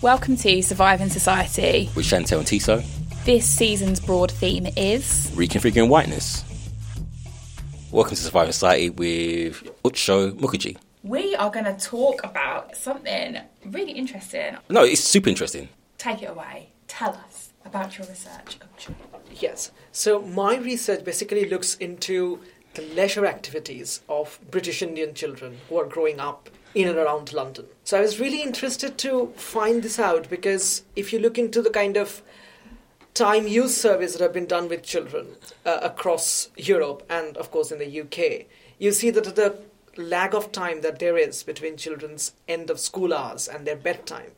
Welcome to Surviving Society. with Chantelle and Tiso, This season's broad theme is reconfiguring whiteness. Welcome to Surviving Society with Utsa Mukherjee. we are going to talk about something really interesting. No, it's super interesting. Take it away. Tell us about your research. Yes. So my research basically looks into the leisure activities of British Indian children who are growing up in and around London. So I was really interested to find this out because if you look into the kind of time use surveys that have been done with children uh, across Europe and, of course, in the UK, you see that the lag of time that there is between children's end of school hours and their bedtime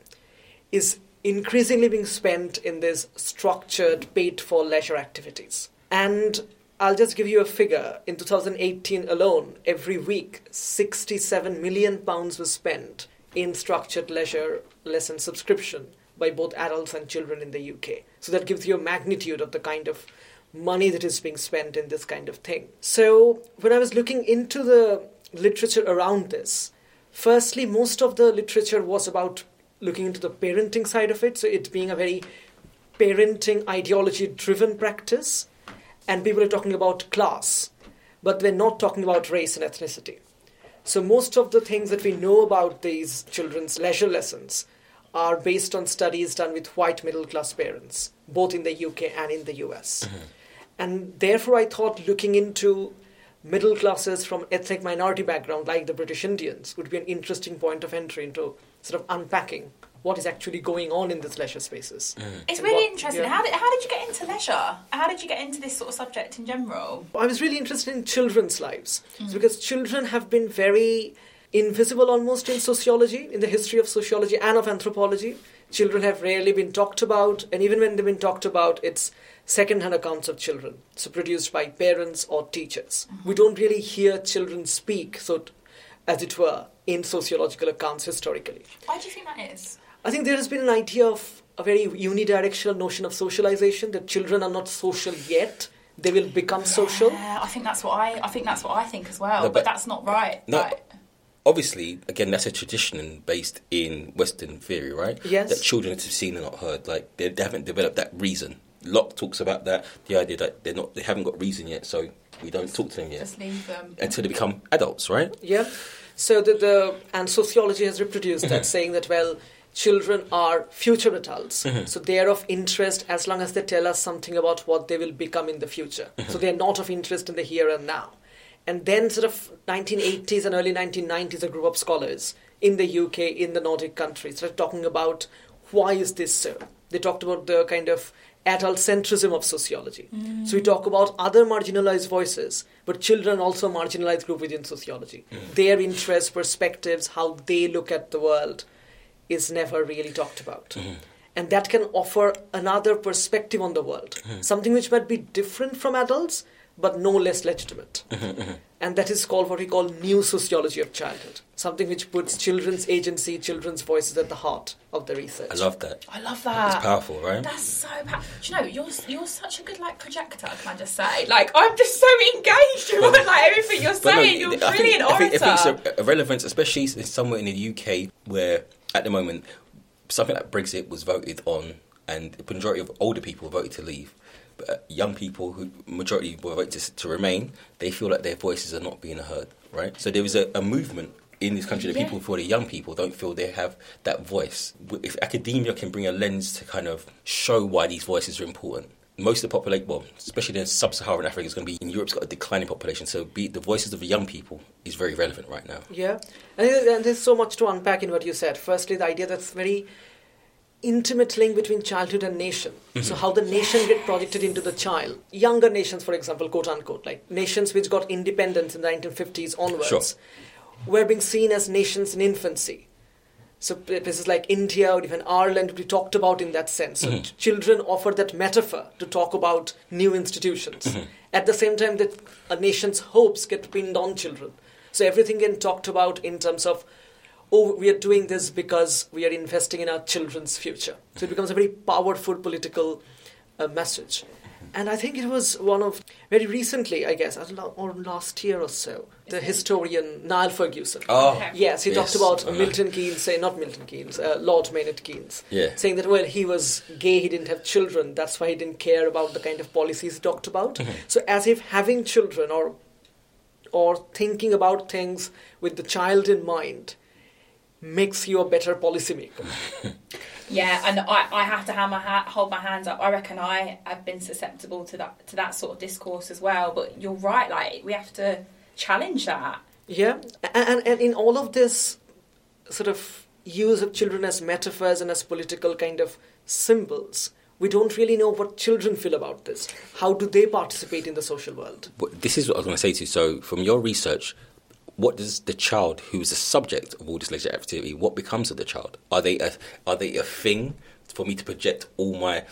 is increasingly being spent in these structured, paid for leisure activities. And I'll just give you a figure. In 2018 alone, every week, 67 million pounds was spent in structured leisure lesson subscription by both adults and children in the UK. So that gives you a magnitude of the kind of money that is being spent in this kind of thing. So when I was looking into the literature around this, firstly, most of the literature was about looking into the parenting side of it, so it being a very parenting ideology driven practice, and people are talking about class, but they're not talking about race and ethnicity. So most of the things that we know about these children's leisure lessons are based on studies done with white middle class parents, both in the UK and in the US. Mm-hmm. And therefore, I thought looking into middle classes from ethnic minority background, like the British Indians, would be an interesting point of entry into sort of unpacking what is actually going on in these leisure spaces. Mm. It's And really what- interesting. yeah. How, did, how did you get into leisure? How did you get into this sort of subject in general? I was really interested in children's lives mm. So because children have been very invisible almost in sociology, in the history of sociology and of anthropology. Children have rarely been talked about, and even when they've been talked about, it's second-hand accounts of children, so produced by parents or teachers. Mm-hmm. We don't really hear children speak, so t- as it were, in sociological accounts historically. Why do you think that is? I think there has been an idea of a very unidirectional notion of socialization that children are not social yet; they will become social. Yeah, I think that's what I. I think that's what I think as well. No, but, but- that's not right. No, right. obviously, again, that's a tradition based in Western theory, right? Yes. That children are to be seen and not heard. Like they, they haven't developed that reason. Locke talks about that. The idea that they're not, they haven't got reason yet, so we don't talk to them yet Just leave them. until they become adults, right? Yeah. So the, the and sociology has reproduced that, saying that well, children are future adults, mm-hmm. so they are of interest as long as they tell us something about what they will become in the future. So mm-hmm. they are not of interest in the here and now. And then, sort of 1980s and early 1990s, a group of scholars in the UK, in the Nordic countries, started talking about why is this so. They talked about the kind of adult centrism of sociology. Mm. So we talk about other marginalized voices, but children also a marginalized group within sociology. Mm. Their interests, perspectives, how they look at the world is never really talked about. Hmm. And that can offer another perspective on the world, hmm. something which might be different from adults, but no less legitimate. and that is called what we call new sociology of childhood, something which puts children's agency, children's voices at the heart of the research. I love that. I love that. It's powerful, right? That's so powerful. Do you know you're you're such a good like projector? Can I just say? Like I'm just so engaged with like everything you're But no, saying. you're a I think- brilliant I think, I think it's a, a relevance, especially somewhere in the UK where, at the moment, something like Brexit was voted on, and the majority of older people voted to leave. But uh, young people, who majority were voted to, to remain, they feel like their voices are not being heard. Right. So there is a, a movement in this country that Yeah. people feel the young people don't feel they have that voice. If academia can bring a lens to kind of show why these voices are important, most of the population, well, especially in sub-Saharan Africa, is going to be in Europe's got a declining population. So, be the voices of the young people is very relevant right now. Yeah, and there's so much to unpack in what you said. Firstly, the idea that's very intimate link between childhood and nation. Mm-hmm. So how the nation get projected into the child. Younger nations, for example, quote unquote, like nations which got independence in the 1950s onwards, Sure. were being seen as nations in infancy. So places like India or even Ireland would be talked about in that sense. So ch- children offer that metaphor to talk about new institutions. At the same time that a nation's hopes get pinned on children. So everything getting talked about in terms of, oh, we are doing this because we are investing in our children's future. So it becomes a very powerful political uh, message. And I think it was one of very recently, I guess, I don't know, or last year or so, the historian Niall Ferguson. Oh, Yes, he talked about uh-huh. Milton Keynes, say not Milton Keynes, uh, Lord Maynard Keynes, Yeah. saying that well he was gay, he didn't have children, that's why he didn't care about the kind of policies he talked about. Mm-hmm. So as if having children or or thinking about things with the child in mind makes you a better policymaker. Yeah, and I, I have to have my ha- hold my hands up. I reckon I have been susceptible to that to that sort of discourse as well. But you're right, like we have to challenge that. Yeah, and, and in all of this sort of use of children as metaphors and as political kind of symbols, we don't really know what children feel about this. How do they participate in the social world? This is what I was going to say to you. So, from your research, what does the child who is the subject of all this leisure activity, what becomes of the child? Are they a, are they a thing for me to project all my,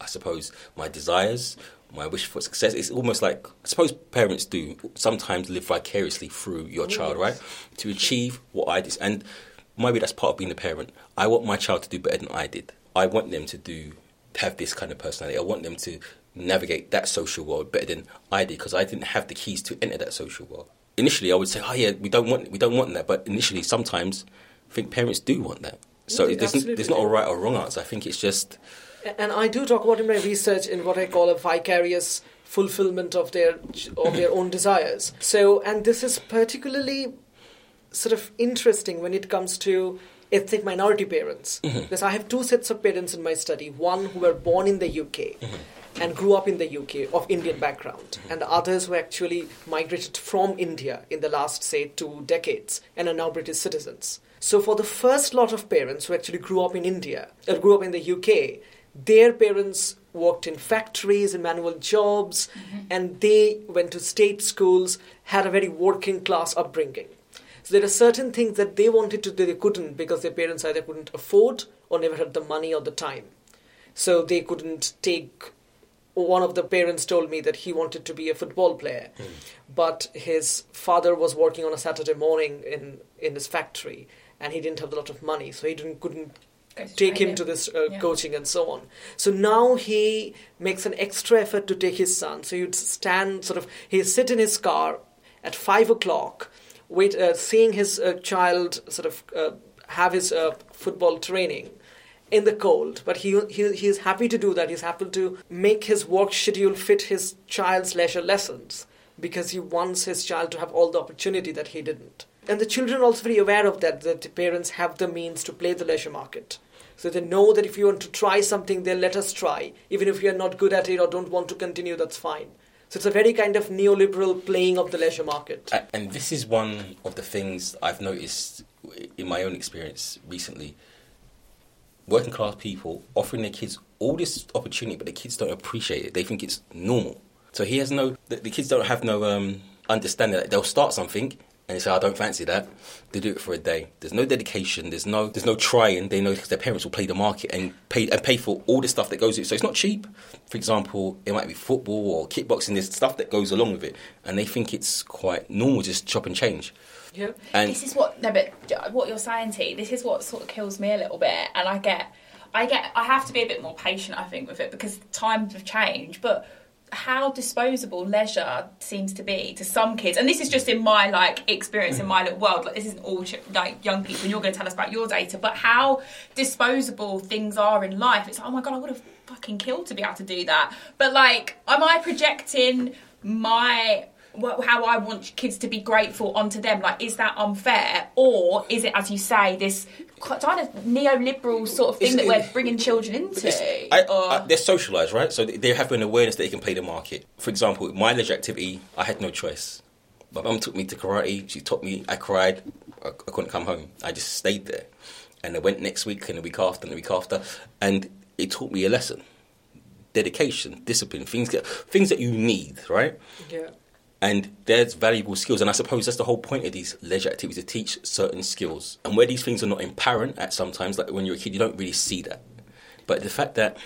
I suppose, my desires, my wish for success? It's almost like, I suppose parents do sometimes live vicariously through your child, right? To achieve what I did. And maybe that's part of being a parent. I want my child to do better than I did. I want them to do have this kind of personality. I want them to navigate that social world better than I did because I didn't have the keys to enter that social world. Initially, I would say, "Oh yeah, we don't want we don't want that," but initially, sometimes I think parents do want that. So Yeah, there's, there's not a right or wrong answer. I think it's just And I do talk about in my research in what I call a vicarious fulfillment of their of their own desires. So, and this is particularly sort of interesting when it comes to ethnic minority parents. Mm-hmm. Because I have two sets of parents in my study: one who were born in the UK. Mm-hmm. And grew up in the UK of Indian background, and the others who actually migrated from India in the last, say, two decades and are now British citizens. So, for the first lot of parents who actually grew up in India, or grew up in the UK, their parents worked in factories and manual jobs mm-hmm. and they went to state schools had a very working class upbringing. So there are certain things that they wanted to do they couldn't because their parents either couldn't afford or never had the money or the time. So they couldn't take one of the parents told me that he wanted to be a football player but his father was working on a saturday morning in in his factory and he didn't have a lot of money so he didn't couldn't take him to this uh, Yeah. coaching and so on. So now he makes an extra effort to take his son. So he'd stand sort of, he'd sit in his car at five o'clock, wait, uh, seeing his uh, child sort of uh, have his uh, football training in the cold. But he, he he is happy to do that. He's happy to make his work schedule fit his child's leisure lessons because he wants his child to have all the opportunity that he didn't. And the children are also very aware of that, that the parents have the means to play the leisure market. So they know that if you want to try something, they'll let us try. Even if you're not good at it or don't want to continue, that's fine. So it's a very kind of neoliberal playing of the leisure market. And this is one of the things I've noticed in my own experience recently. Working class people offering their kids all this opportunity, but the kids don't appreciate it. They think it's normal. So he has no, the, the kids don't have no um, understanding that they'll start something and they say, I don't fancy that. They do it for a day. There's no dedication. There's no, there's no trying. They know because their parents will play the market and pay and pay for all the stuff that goes with it. So it's not cheap. For example, it might be football or kickboxing. There's stuff that goes along with it, and they think it's quite normal, just chop and change. Yeah. And this is what no, but what you're saying, T. This is what sort of kills me a little bit, and I get, I get, I have to be a bit more patient, I think, with it because times have changed, but. How disposable leisure seems to be to some kids, and this is just in my like experience in my little world. Like this isn't all like young people, and you're going to tell us about your data, but how disposable things are in life. It's like, oh my god, I would have fucking killed to be able to do that. But like, am I projecting my how I want kids to be grateful onto them. Like, is that unfair, or is it, as you say, this kind of neoliberal sort of thing It's- that we're bringing children into? I, I, they're socialised, right? So they- they have an awareness that they can play the market. For example, my leisure activity, I had no choice. My mum took me to karate. She taught me. I cried. I, I couldn't come home. I just stayed there, and I went next week and the week after and the week after, and it taught me a lesson: dedication, discipline, things that things that you need, right? Yeah. And there's valuable skills, and I suppose that's the whole point of these leisure activities to teach certain skills. And where these things are not apparent at sometimes, like when you're a kid, you don't really see that. But the fact that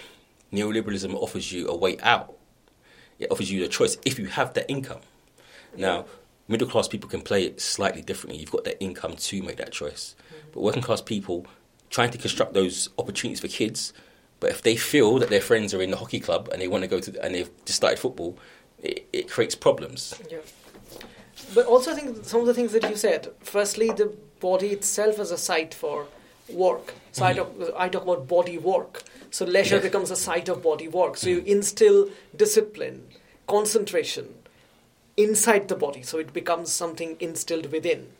neoliberalism offers you a way out, it offers you a choice if you have that income. Now, middle class people can play it slightly differently. You've got that income to make that choice. But working class people trying to construct those opportunities for kids, But if they feel that their friends are in the hockey club and they want to go to and they've just started football, it, it creates problems. Yeah. But also, I think some of the things that you said. Firstly, the body itself as a site for work. So I, mm-hmm. talk, I talk about body work. So leisure Yeah. becomes a site of body work. So you mm-hmm. instill discipline, concentration inside the body. So it becomes something instilled within.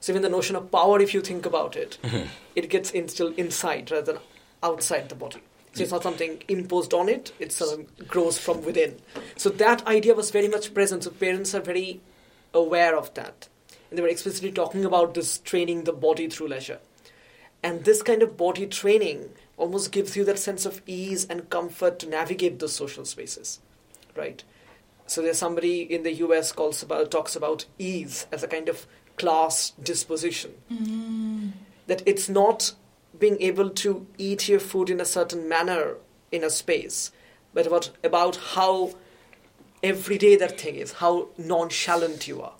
So even the notion of power, if you think about it, mm-hmm. it gets instilled inside rather than outside the body. So it's not something imposed on it, it sort of grows from within. So that idea was very much present. So parents are very aware of that. And they were explicitly talking about this training the body through leisure. And this kind of body training almost gives you that sense of ease and comfort to navigate those social spaces, right? So there's somebody in the US calls about talks about ease as a kind of class disposition. Mm. That it's not being able to eat your food in a certain manner in a space, but what about how everyday that thing is, how nonchalant you are.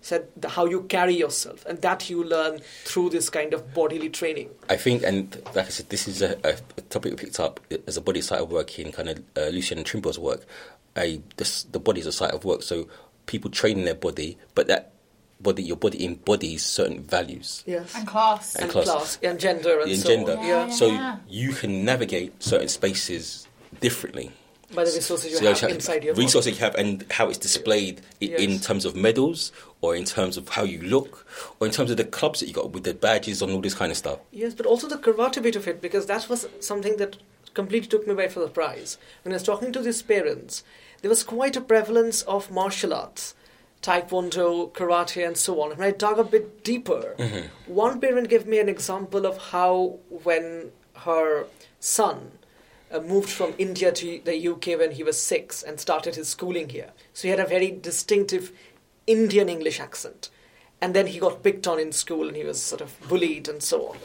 So how you carry yourself, and that you learn through this kind of bodily training. I think, and like I said, this is a, a, topic we picked up as a body site of work in kind of uh, Lucian Trimble's work. A, this, the body is a site of work, so people train their body, but that body, your body embodies certain values. Yes. And class. and and class. class. and gender and And so gender. on. Yeah, Yeah. So you can navigate certain spaces differently. By the resources you So have have inside your body. resources you have and how it's displayed i- in terms of medals or in terms of how you look or in terms of the clubs that you got with the badges and all this kind of stuff. Yes, but also the karate bit of it, because that was something that completely took me by surprise. When I was talking to these parents, there was quite a prevalence of martial arts, taekwondo, karate, and so on. And when I dug a bit deeper, one parent gave me an example of how when her son uh, moved from India to the UK when he was six and started his schooling here. So he had a very distinctive Indian English accent. And then he got picked on in school and he was sort of bullied and so on.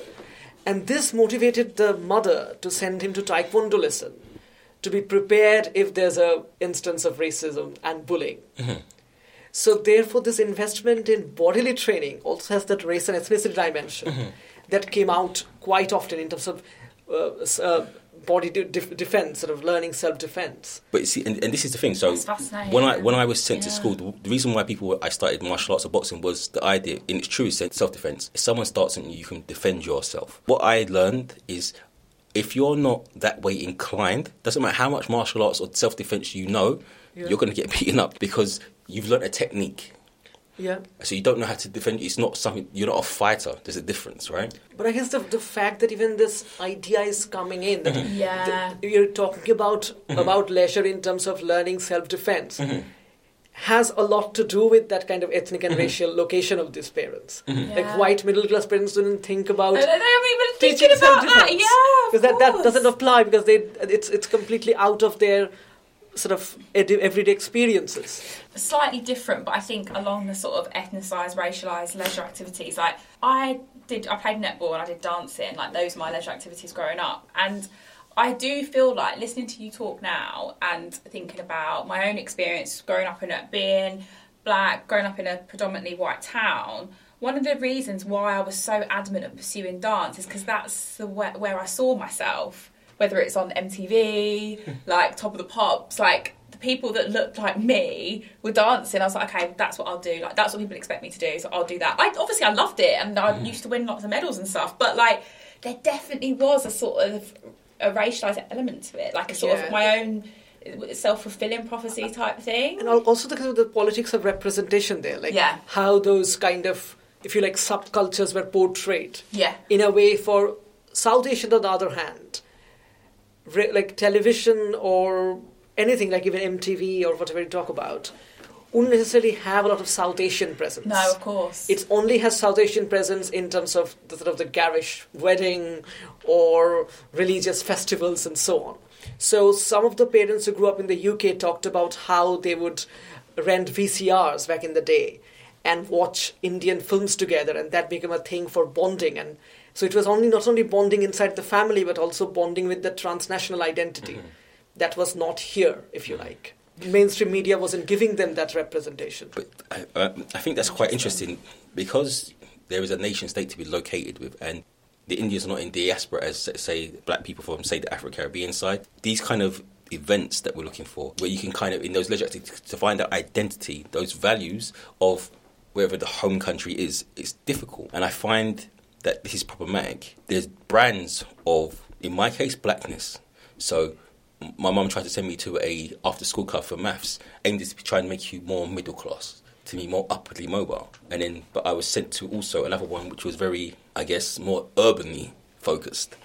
And this motivated the mother to send him to Taekwondo lesson to be prepared if there's a instance of racism and bullying. So therefore, this investment in bodily training also has that race and ethnicity dimension that came out quite often in terms of uh, uh, body de- defense, sort of learning self-defense. But you see, and, and this is the thing. So when I when I was sent to school, the, the reason why people I started martial arts or boxing was the idea, in its truest sense, self defense. If someone starts on you, you can defend yourself. What I learned is. If you're not that way inclined, doesn't matter how much martial arts or self defense you know, Yeah. you're going to get beaten up because you've learned a technique. Yeah. So you don't know how to defend. It's not something. You're not a fighter. There's a difference, right? But I guess the, the fact that even this idea is coming in, that mm-hmm. Yeah. that you're talking about mm-hmm. about leisure in terms of learning self-defense, mm-hmm. has a lot to do with that kind of ethnic and racial location of these parents. Like white middle-class parents didn't think about They don't even teaching thinking about that. Yeah, because that, that doesn't apply because they it's it's completely out of their sort of everyday experiences. slightly different, but I think along the sort of ethnicised, racialised leisure activities. Like I did, I played netball and I did dancing. Like those are my leisure activities growing up, and I do feel like listening to you talk now and thinking about my own experience growing up in a being black, growing up in a predominantly white town. One of the reasons why I was so adamant of pursuing dance is because that's the where, where I saw myself. Whether it's on MTV, like Top of the Pops, like the people that looked like me were dancing. I was like, okay, that's what I'll do. Like that's what people expect me to do, so I'll do that. I obviously I loved it, and I mm. used to win lots of medals and stuff. But like, there definitely was a sort of a racialized element to it, like a sort Yeah. of my own uh, self fulfilling prophecy type thing. And al- also the, the politics of representation there, like Yeah. how those kind of, if you like, subcultures were portrayed. Yeah, In a way, for South Asia, on the other hand, re- like television or anything like even MTV or whatever you talk about, wouldn't necessarily have a lot of South Asian presence. no, of course. It only has South Asian presence in terms of the sort of the garish wedding or religious festivals and so on. So some of the parents who grew up in the UK talked about how they would rent VCRs back in the day and watch Indian films together, and that became a thing for bonding. And so it was only not only bonding inside the family, but also bonding with the transnational identity that was not here, if you like. Mainstream media wasn't giving them that representation. But I, uh, I think that's quite interesting because there is a nation state to be located with, and the Indians are not in diaspora as say black people from say the Afro Caribbean side. These kind of events that we're looking for, where you can kind of in those leisure activities to find out identity, those values of wherever the home country is, it's difficult. And I find that this is problematic. There's brands of, in my case, blackness. So my mum tried to send me to a after school club for maths, aimed at to try and make you more middle class, to be more upwardly mobile. And then, but I was sent to also another one which was very, I guess, more urbanly focused,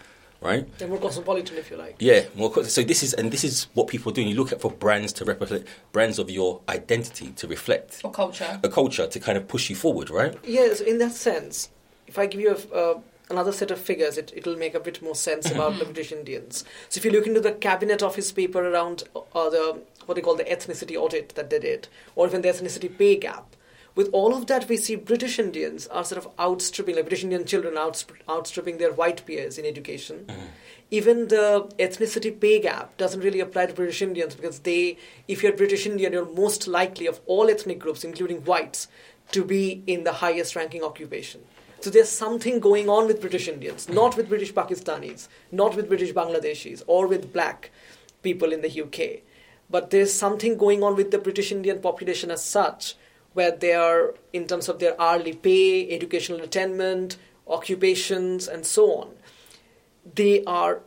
right? They're more cosmopolitan, if you like. Yeah, more. co- So this is and this is what people are doing. You look at for brands to represent brands of your identity to reflect Or culture. a culture to kind of push you forward, right? Yes, in that sense, if I give you a, uh, another set of figures, it, it'll make a bit more sense about the British Indians. So if you look into the Cabinet Office paper around uh, the what they call the ethnicity audit that they did, or even the ethnicity pay gap, with all of that, we see British Indians are sort of outstripping, like British Indian children outstripping their white peers in education. Even the ethnicity pay gap doesn't really apply to British Indians because they, if you're British Indian, you're most likely of all ethnic groups, including whites, to be in the highest ranking occupation. So there's something going on with British Indians, not with British Pakistanis, not with British Bangladeshis, or with black people in the UK. But there's something going on with the British Indian population as such, where they are, in terms of their hourly pay, educational attainment, occupations, and so on, they are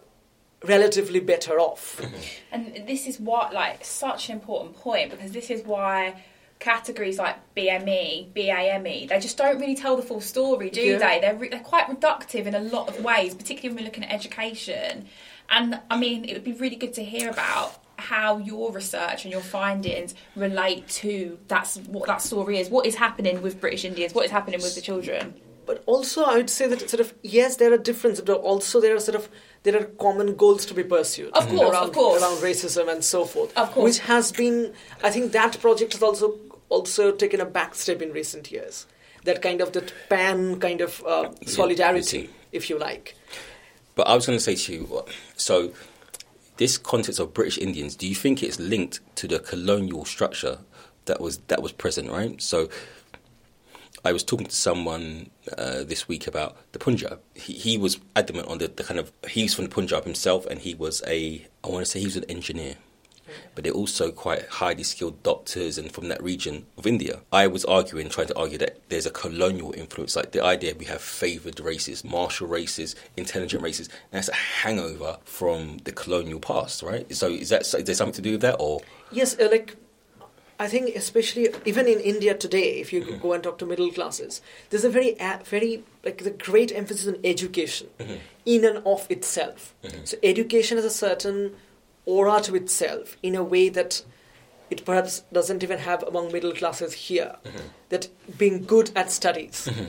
relatively better off. And this is what, like, such an important point because this is why categories like BME, BAME, they just don't really tell the full story, do Yeah. they? They're, re- they're quite reductive in a lot of ways, particularly when we're looking at education. And I mean, it would be really good to hear about how your research and your findings relate to that's what that story is. What is happening with British Indians? What is happening with the children? But also, I would say that sort of yes, there are differences, but also there are sort of there are common goals to be pursued. Of course, around, of course. around racism and so forth. Of course. which has been, I think, that project has also also taken a back step in recent years. That kind of that pan kind of uh, solidarity, unity. if you like. But I was going to say to you, so this concept of British Indians, do you think it's linked to the colonial structure that was that was present, right? So I was talking to someone uh, this week about the Punjab. He, he was adamant on the, the kind of he's from the Punjab himself, and he was a I want to say he was an engineer. But they're also quite highly skilled doctors and from that region of India. I was arguing, trying to argue that there's a colonial influence, like the idea we have favoured races, martial races, intelligent races, and that's a hangover from the colonial past, right? So is that is there something to do with that, or Yes, uh, like I think especially even in India today, if you mm-hmm. go and talk to middle classes, there's a very very like the great emphasis on education mm-hmm. in and of itself. Mm-hmm. So education has a certain aura to itself in a way that it perhaps doesn't even have among middle classes here. Mm-hmm. That being good at studies. Mm-hmm.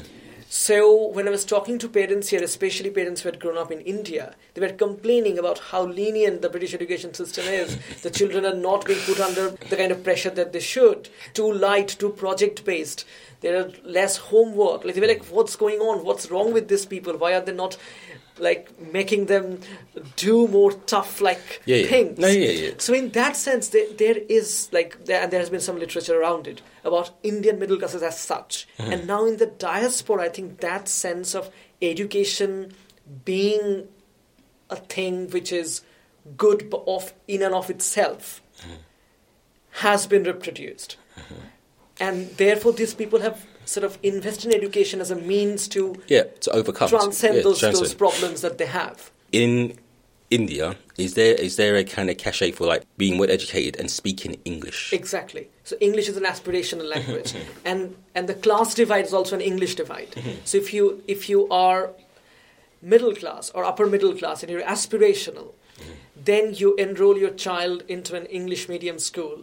So when I was talking to parents here, especially parents who had grown up in India, they were complaining about how lenient the British education system is. the children are not being put under the kind of pressure that they should. Too light, too project based. There are less homework. Like they were like, what's going on? What's wrong with these people? Why are they not like making them do more tough like Yeah, yeah. things? No, yeah. So in that sense, there, there is like, there, and there has been some literature around it about Indian middle classes as such. Mm-hmm. And now in the diaspora, I think that sense of education being a thing which is good of in and of itself Mm-hmm. has been reproduced. And therefore, these people have sort of invest in education as a means to yeah, to overcome transcend yeah, those, transcend. those problems that they have. in India, is there is there a kind of cachet for like being well educated and speaking English? Exactly. So English is an aspirational language, and and the class divide is also an English divide. Mm-hmm. so if you if you are middle class or upper middle class and you're aspirational, mm-hmm. then you enroll your child into an English medium school,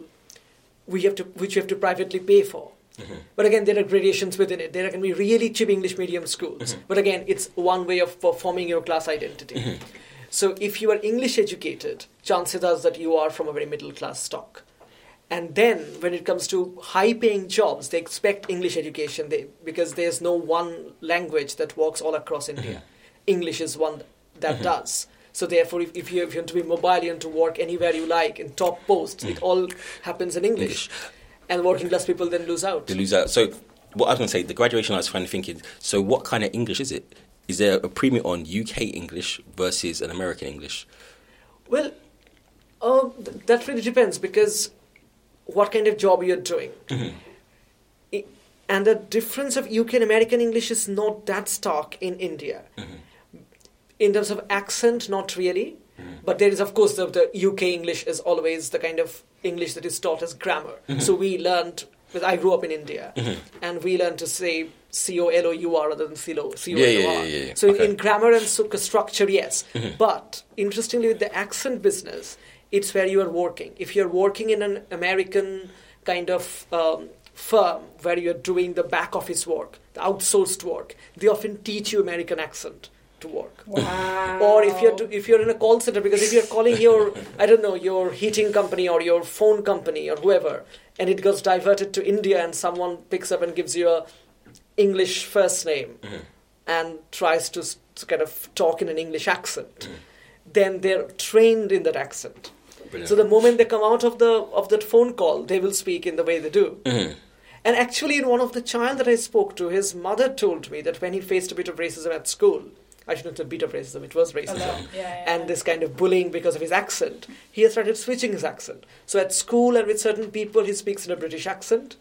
we have to which you have to privately pay for. Mm-hmm. But again, there are gradations within it. There can be really cheap English medium schools. Mm-hmm. But again, it's one way of for forming your class identity. Mm-hmm. So if you are English educated, chances are that you are from a very middle class stock. And then when it comes to high paying jobs, they expect English education they, because there's no one language that works all across India. English is one that does. So therefore, if, if, you, if you want to be mobile, you want to work anywhere you like in top posts, it all happens in English. English. And working class people then lose out. to lose out. So what I was going to say, the graduation I was trying to think is, so what kind of English is it? is there a premium on UK English versus an American English? Well, uh, th- that really depends because what kind of job you're doing. I- and the difference of UK and American English is not that stark in India. In terms of accent, not really. Mm-hmm. But there is, of course, the, the UK English is always the kind of English that is taught as grammar. Mm-hmm. So we learned, I grew up in India, mm-hmm. and we learned to say C O L O U R rather than C O C O L O R. Yeah, yeah, yeah. So in- Okay. in grammar and structure, yes. But interestingly, with the accent business, it's where you are working. If you're working in an American kind of um, firm where you're doing the back office work, the outsourced work, they often teach you American accent to work. Wow. Or if you're to, if you're in a call center, because if you're calling your I don't know your heating company or your phone company or whoever, and it goes diverted to India, and someone picks up and gives you a English first name and tries to to kind of talk in an English accent, then they're trained in that accent. So the moment they come out of the of that phone call, they will speak in the way they do. Mm-hmm. And actually, in one of the child that I spoke to, his mother told me that when he faced a bit of racism at school, I shouldn't say bit of racism, it was racism, Yeah, yeah, and yeah. this kind of bullying because of his accent, he has started switching his accent. So at school and with certain people, he speaks in a British accent.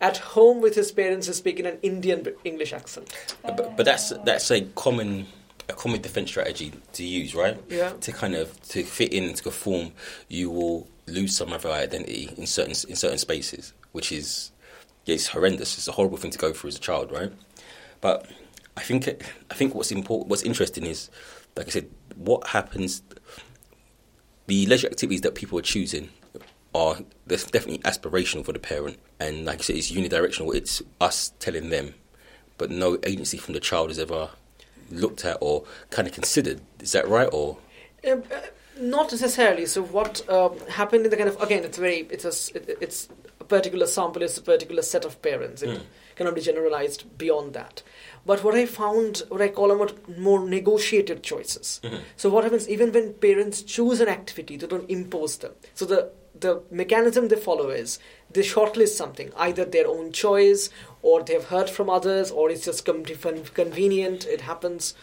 At home with his parents, he speaks in an Indian English accent. But, but that's that's a common a common defense strategy to use, right? Yeah. To kind of to fit in to conform, you will lose some of your identity in certain in certain spaces, which is yeah, it's horrendous. It's a horrible thing to go through as a child, right? But I think I think what's important, what's interesting is, like I said, what happens. The leisure activities that people are choosing are there's definitely aspirational for the parent, and like I said, it's unidirectional. It's us telling them, but no agency from the child is ever looked at or kind of considered. Is that right? Or Um, uh, not necessarily. So what um, happened in the kind of again, it's very it's a it- it's a particular sample, it's a particular set of parents. It Mm. cannot be generalized beyond that. But what I found, what I call them what more negotiated choices. Mm-hmm. So what happens even when parents choose an activity, they don't impose them. So the the mechanism they follow is they shortlist something, either their own choice or they've heard from others, or it's just com- convenient. It happens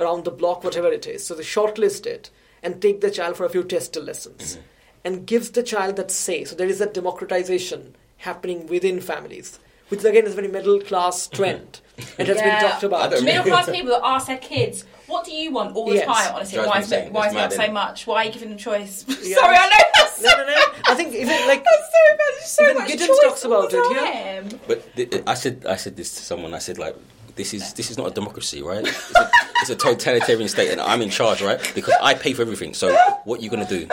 around the block, whatever it is. So they shortlist it and take the child for a few test lessons mm-hmm. and gives the child that say. So there is that democratization happening within families, which again is a very middle class trend. It has been talked about. don't Middle class people that ask their kids, "What do you want?" all the Yes. time. Honestly, Drives why me is it why is it up so much? Why are you giving them choice? Yeah. Sorry, I know that's No, no, no. I think even like that's so bad. There's so Even much Giddens choice talks all about the it, yeah. but th- I said I said this to someone. I said like. This is this is not a democracy, right? It's a, it's a totalitarian state, and I'm in charge, right? Because I pay for everything. So, what are you gonna do?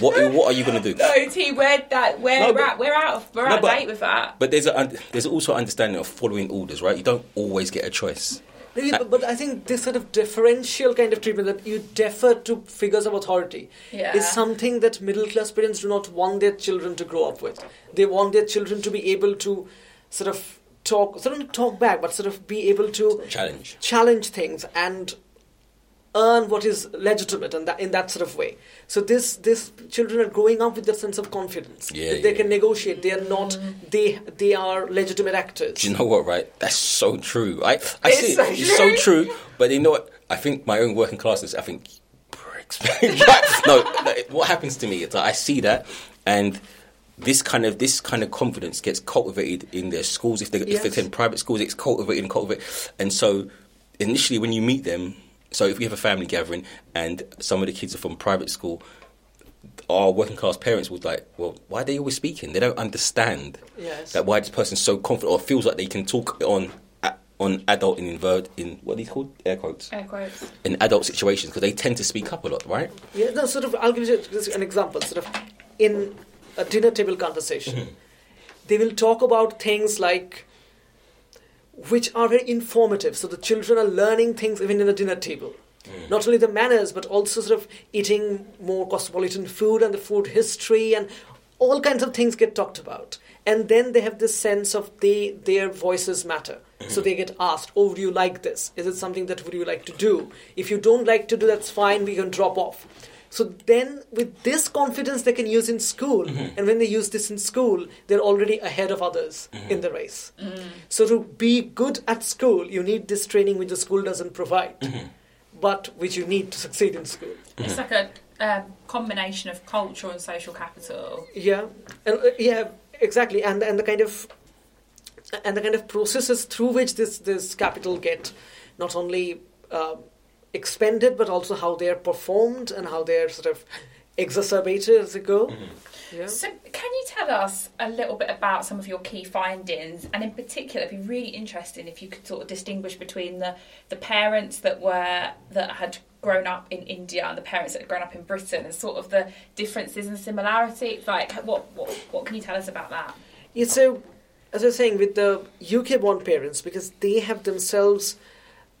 What what are you gonna do? No, T, we're that we're No, but- out, we're out of we're No, out of but- date with that. But there's a there's also understanding of following orders, right? You don't always get a choice. Maybe, uh, but, but I think this sort of differential kind of treatment that you defer to figures of authority Yeah. is something that middle class parents do not want their children to grow up with. They want their children to be able to sort of talk, sort of talk back, but sort of be able to Challenge. challenge things and earn what is legitimate and that in that sort of way. So this this children are growing up with that sense of confidence. Yeah, that they can negotiate. They are not they they are legitimate actors. Do you know what? Right, that's so true. I I It's see so it. It's so true. But you know what? I think my own working classes. I think. Right? no, what happens to me is I see that and. This kind of this kind of confidence gets cultivated in their schools. If they if Yes. they attend private schools, it's cultivated and cultivated. And so, initially, when you meet them, so if we have a family gathering and some of the kids are from private school, our working class parents would like, well, why are they always speaking? They don't understand Yes. that why this person's so confident or feels like they can talk on on adult in invert in what are these called air quotes Air quotes. in adult situations because they tend to speak up a lot, right? Yeah, no, sort of. I'll give you an example. Sort of, in a dinner table conversation, mm-hmm. they will talk about things like which are very informative. So the children are learning things even in the dinner table. Mm. Not only the manners, but also sort of eating more cosmopolitan food and the food history and all kinds of things get talked about. And then they have this sense of they their voices matter. So mm-hmm. they get asked, "Oh, would you like this? Is it something that would you like to do? If you don't like to do, that's fine. We can drop off." So then, with this confidence, they can use in school, Mm-hmm. and when they use this in school, they're already ahead of others Mm-hmm. in the race. So to be good at school, you need this training which the school doesn't provide, Mm-hmm. but which you need to succeed in school. It's like a um, combination of culture and social capital. Yeah, and uh, yeah, exactly, and and the kind of and the kind of processes through which this this capital get not only um, expended but also how they are performed and how they are sort of exacerbated as they go. Mm-hmm. Yeah. So, can you tell us a little bit about some of your key findings, and in particular, it'd be really interesting if you could sort of distinguish between the the parents that were that had grown up in India and the parents that had grown up in Britain, and sort of the differences and similarities. Like, what what what can you tell us about that? Yeah, so as I was saying, with the UK born parents, because they have themselves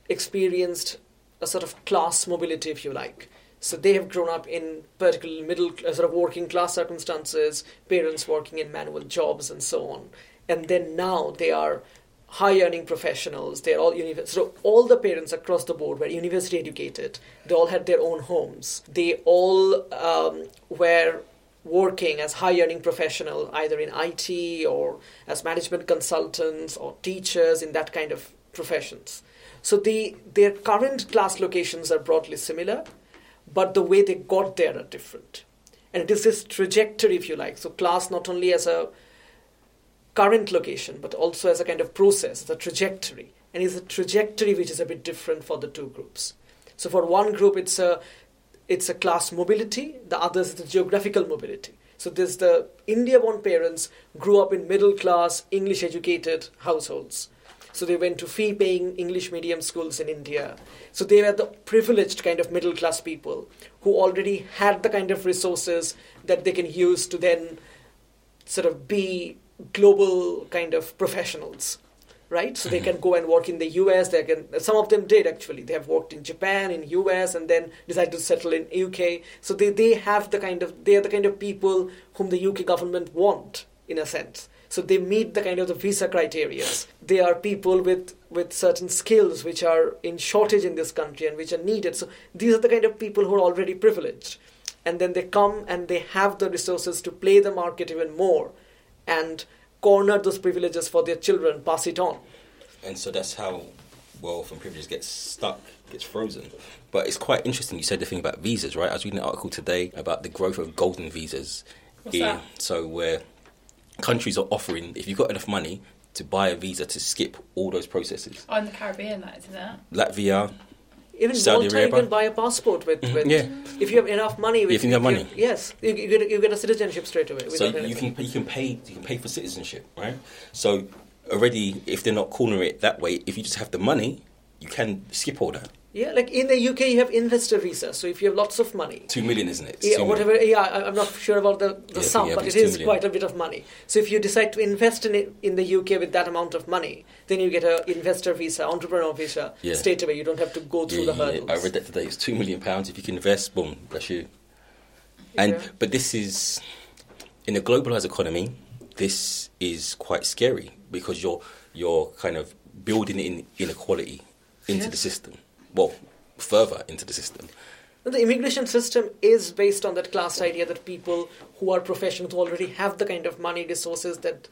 experienced a sort of class mobility, if you like. So they have grown up in particular middle, uh, sort of working class circumstances, parents working in manual jobs and so on. And then now they are high earning professionals. They're all uni- so all the parents across the board were university educated. They all had their own homes. They all um, were working as high earning professional either in IT or as management consultants or teachers in that kind of professions. So the their current class locations are broadly similar, but the way they got there are different. And it is this trajectory, if you like. So class not only as a current location, but also as a kind of process, the trajectory. And it's a trajectory which is a bit different for the two groups. So for one group, it's a it's a class mobility. The other is the geographical mobility. So there's the India-born parents grew up in middle-class, English-educated households. So they went to fee-paying English medium schools in India. So they were the privileged kind of middle-class people who already had the kind of resources that they can use to then sort of be global kind of professionals right? So they can mm-hmm. go and work in the us they can some of them did actually. They have worked in japan in us and then decided to settle in uk so they, they have the kind of they are the kind of people whom the uk government want in a sense so they meet the kind of the visa criteria they are people with with certain skills which are in shortage in this country and which are needed so these are the kind of people who are already privileged and then they come and they have the resources to play the market even more and corner those privileges for their children, pass it on. And so that's how wealth and privilege gets stuck, gets frozen. But it's quite interesting you said the thing about visas, right? I was reading an article today about the growth of golden visas. What's that? So where countries are offering, if you've got enough money, to buy a visa to skip all those processes. Oh, in the Caribbean, that isn't it? Latvia, Even Saudi Malta, you can buy a passport with. Mm-hmm. with Yeah. If you have enough money. With, If you have money. your- yes, you, you, get, a- you get a citizenship straight away. so you can you can pay you can pay for citizenship, right? So already, if they're not cornering it that way, if you just have the money, you can skip all that. Yeah, like in the UK, you have investor visa. So if you have lots of money, Two million, isn't it? It's yeah, whatever. Yeah, I'm not sure about the, the Yeah, sum, yeah, but it is million. quite a bit of money. So if you decide to invest in it in the UK with that amount of money, then you get an investor visa, entrepreneur visa Yeah. straight away. You don't have to go through the hurdles. I read that today. It's two million pounds. If you can invest, boom, bless you. And but this is in a globalized economy. This is quite scary because you're you're kind of building in inequality into the system. Well, further into the system. The immigration system is based on that class idea that people who are professionals who already have the kind of money resources that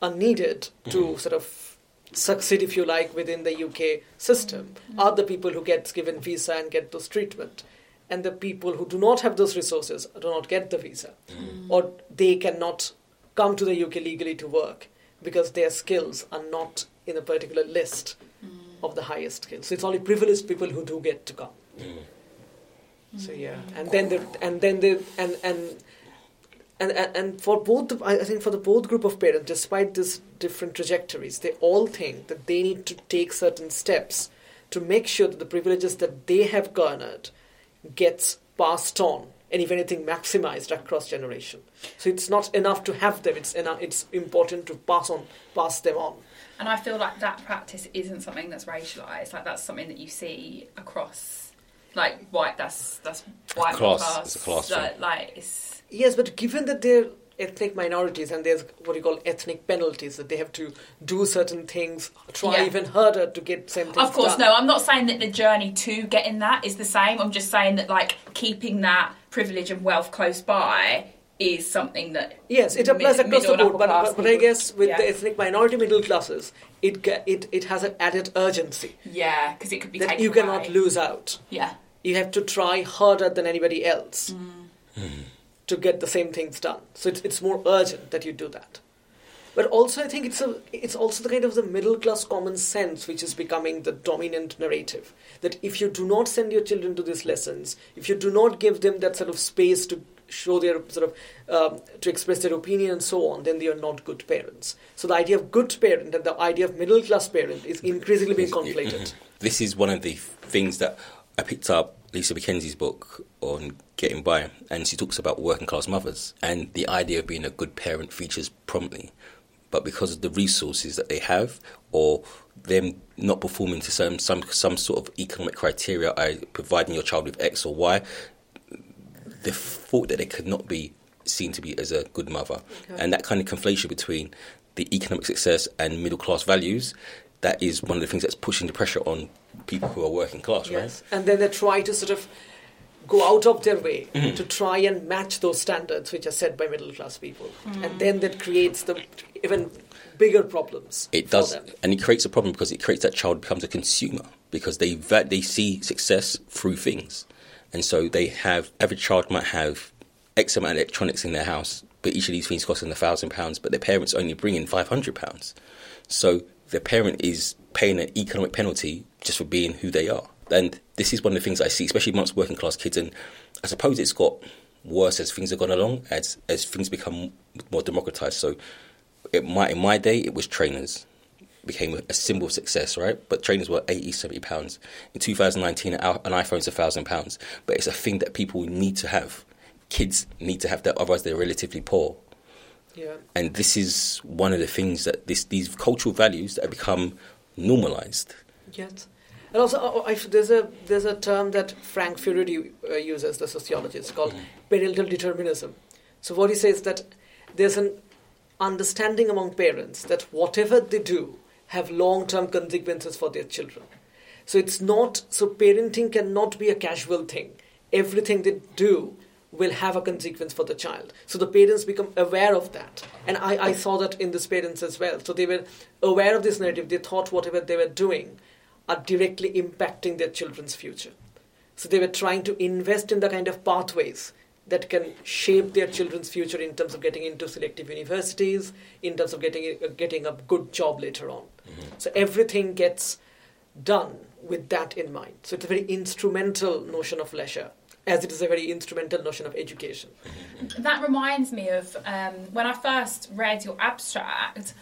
are needed to mm. sort of succeed, if you like, within the UK system mm. are the people who get given visa and get those treatment. And the people who do not have those resources do not get the visa. Mm. Or they cannot come to the UK legally to work because their skills are not in a particular list of the highest skills. So it's only privileged people who do get to come. Hmm. So yeah, and hmm. then the and then the and and and and, and for both, the, I I think for the both group of parents, despite these different trajectories, they all think that they need to take certain steps to make sure that the privileges that they have garnered gets passed on, and if anything, maximized across generation. So it's not enough to have them; it's enough, it's important to pass on, pass them on. And I feel like that practice isn't something that's racialized. Like that's something that you see across, like white. That's that's white class. class. It's a class Like, thing. like it's Yes, but given that they're ethnic minorities and there's what you call ethnic penalties, that they have to do certain things, try Yeah. even harder to get same things Of course, done. no. I'm not saying that the journey to getting that is the same. I'm just saying that like keeping that privilege and wealth close by is something that Yes, it applies mid- across the board, but, but, but I guess with yeah. the ethnic minority middle classes, it it it has an added urgency yeah, because it could be that taken you cannot away. lose out. Yeah, You have to try harder than anybody else Mm. to get the same things done. So it's it's more urgent that you do that. But also, I think it's a it's also the kind of the middle class common sense which is becoming the dominant narrative. That if you do not send your children to these lessons, if you do not give them that sort of space to show their sort of um, to express their opinion and so on, then they are not good parents. So the idea of good parent and the idea of middle class parent is increasingly being conflated. This is one of the things that I picked up Lisa McKenzie's book on getting by, and she talks about working class mothers, and the idea of being a good parent features prominently. But because of the resources that they have, or them not performing to some some some sort of economic criteria, I providing your child with X or Y, they thought that they could not be seen to be as a good mother, and that kind of conflation between the economic success and middle class values, that is one of the things that's pushing the pressure on people who are working class, Yes. And then they try to sort of go out of their way mm-hmm. to try and match those standards which are set by middle class people. Mm. And then that creates the even bigger problems. It for does, them. and it creates a problem because it creates that child becomes a consumer because they they see success through things, and so they have average child might have X amount of electronics in their house, but each of these things costing a thousand pounds, but their parents only bring in five hundred pounds, so the parent is paying an economic penalty just for being who they are, and this is one of the things I see, especially amongst working class kids, and I suppose it's got worse as things have gone along, as as things become more democratized. So it my in my day it was trainers became a, symbol of success right? But trainers were 80 70 pounds. In 2019 an iphone's a thousand pounds. But it's a thing that people need to have. Kids need to have that otherwise they're relatively poor. Yeah. and this is one of the things that this these cultural values that have become normalized. Yes. And also, uh, I, there's a there's a term that Frank Furedi uh, uses, the sociologist, called parental determinism. So what he says that there's an understanding among parents that whatever they do have long-term consequences for their children. So it's not so parenting cannot be a casual thing. Everything they do will have a consequence for the child. So the parents become aware of that. And I, I saw that in these parents as well. So they were aware of this narrative. They thought whatever they were doing are directly impacting their children's future. So they were trying to invest in the kind of pathways that can shape their children's future in terms of getting into selective universities, in terms of getting a, getting a good job later on. Mm-hmm. So everything gets done with that in mind. So it's a very instrumental notion of leisure, as it is a very instrumental notion of education. Mm-hmm. That reminds me of um, when I first read your abstract.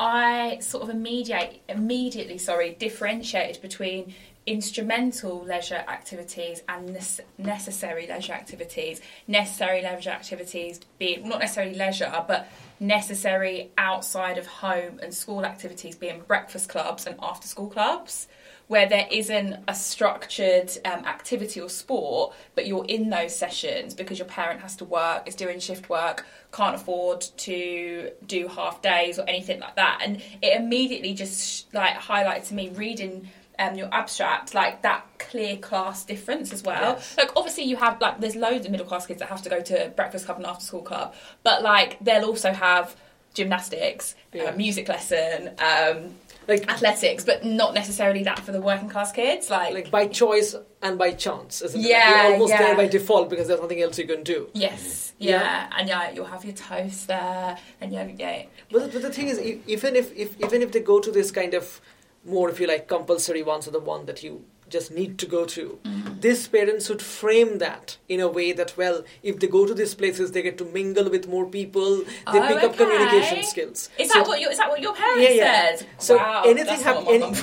I sort of immediate, immediately, sorry, differentiated between instrumental leisure activities and necessary leisure activities. Necessary leisure activities being not necessarily leisure, but necessary outside of home and school activities being breakfast clubs and after school clubs where there isn't a structured um, activity or sport, but you're in those sessions because your parent has to work, is doing shift work, can't afford to do half days or anything like that. And it immediately just like highlighted to me reading um, your abstract like that clear class difference as well. Yes. Like obviously you have like there's loads of middle class kids that have to go to breakfast club and after school club, but like they'll also have gymnastics, Yeah. a music lesson. Um, Like, athletics, but not necessarily that for the working class kids. Like, like by choice and by chance, isn't it? Yeah, You're almost yeah. there by default because there's nothing else you can do. yes, Yeah. yeah. and yeah, you'll have your toast there, and yeah, yeah, But, the- but the thing is, even if, if even if they go to this kind of more, if you like, compulsory ones, or the one that you just need to go to, Mm-hmm. these parents should frame that in a way that, well, if they go to these places, they get to mingle with more people, they Oh, pick up communication skills. Is So- that what your, is that what your parents Yeah, yeah. said? So wow, anything hap- not what my any-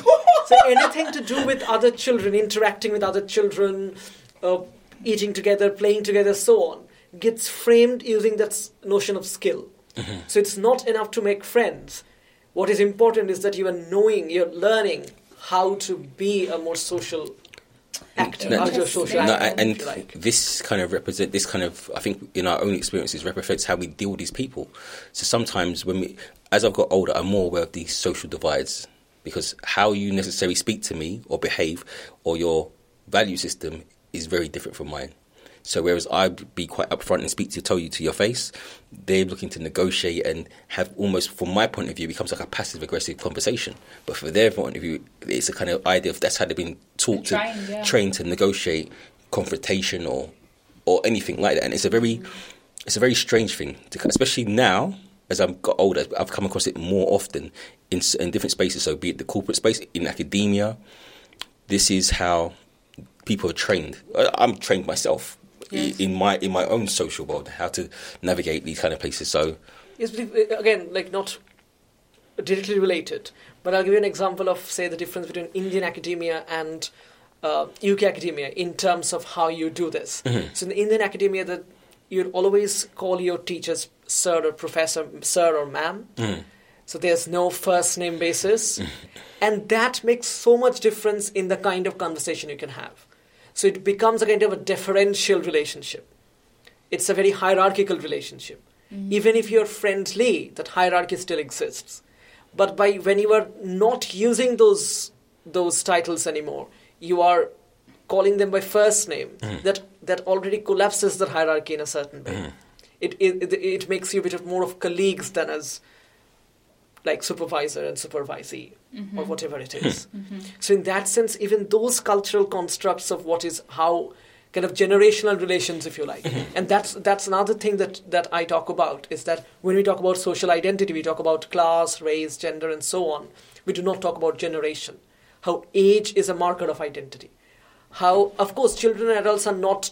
so anything to do with other children, interacting with other children, uh, eating together, playing together, so on, gets framed using that s- notion of skill. So it's not enough to make friends. What is important is that you are knowing, you're learning how to be a more social actor, No, how to a social no, No, actor, and like. this kind of represent this kind of I think in our own experiences represents how we deal with these people. So sometimes when we, as I've got older, I'm more aware of these social divides because how you necessarily speak to me or behave or your value system is very different from mine. So whereas I'd be quite upfront and speak to tell you to your face, they're looking to negotiate and have almost, from my point of view, it becomes like a passive aggressive conversation. But for their point of view, it's a kind of idea of that's how they've been taught Trained, to yeah. trained to negotiate confrontation or or anything like that. And it's a very it's a very strange thing, to, especially now as I've got older. I've come across it more often in in different spaces. So be it the corporate space, in academia, this is how people are trained. I'm trained myself Yes. in my in my own social world how to navigate these kind of places. So Yes, but uh, again, like not directly related, but I'll give you an example of, say, the difference between Indian academia and uh, UK academia in terms of how you do this. Mm-hmm. So in Indian academia, that you'd always call your teachers sir or professor, sir or ma'am. Mm. So there's no first name basis, mm-hmm. and that makes so much difference in the kind of conversation you can have. So it becomes a kind of a deferential relationship. It's a very hierarchical relationship. Mm-hmm. Even if you're friendly, that hierarchy still exists. But by when you are not using those those titles anymore, you are calling them by first name. Mm. That that already collapses the hierarchy in a certain way. It, it it it makes you a bit of more of colleagues than as like supervisor and supervisee or mm-hmm. whatever it is. Mm-hmm. So in that sense, even those cultural constructs of what is how kind of generational relations, if you like, mm-hmm. and that's that's another thing that that I talk about is that when we talk about social identity, we talk about class, race, gender, and so on. We do not talk about generation. How age is a marker of identity. How, of course, children and adults are not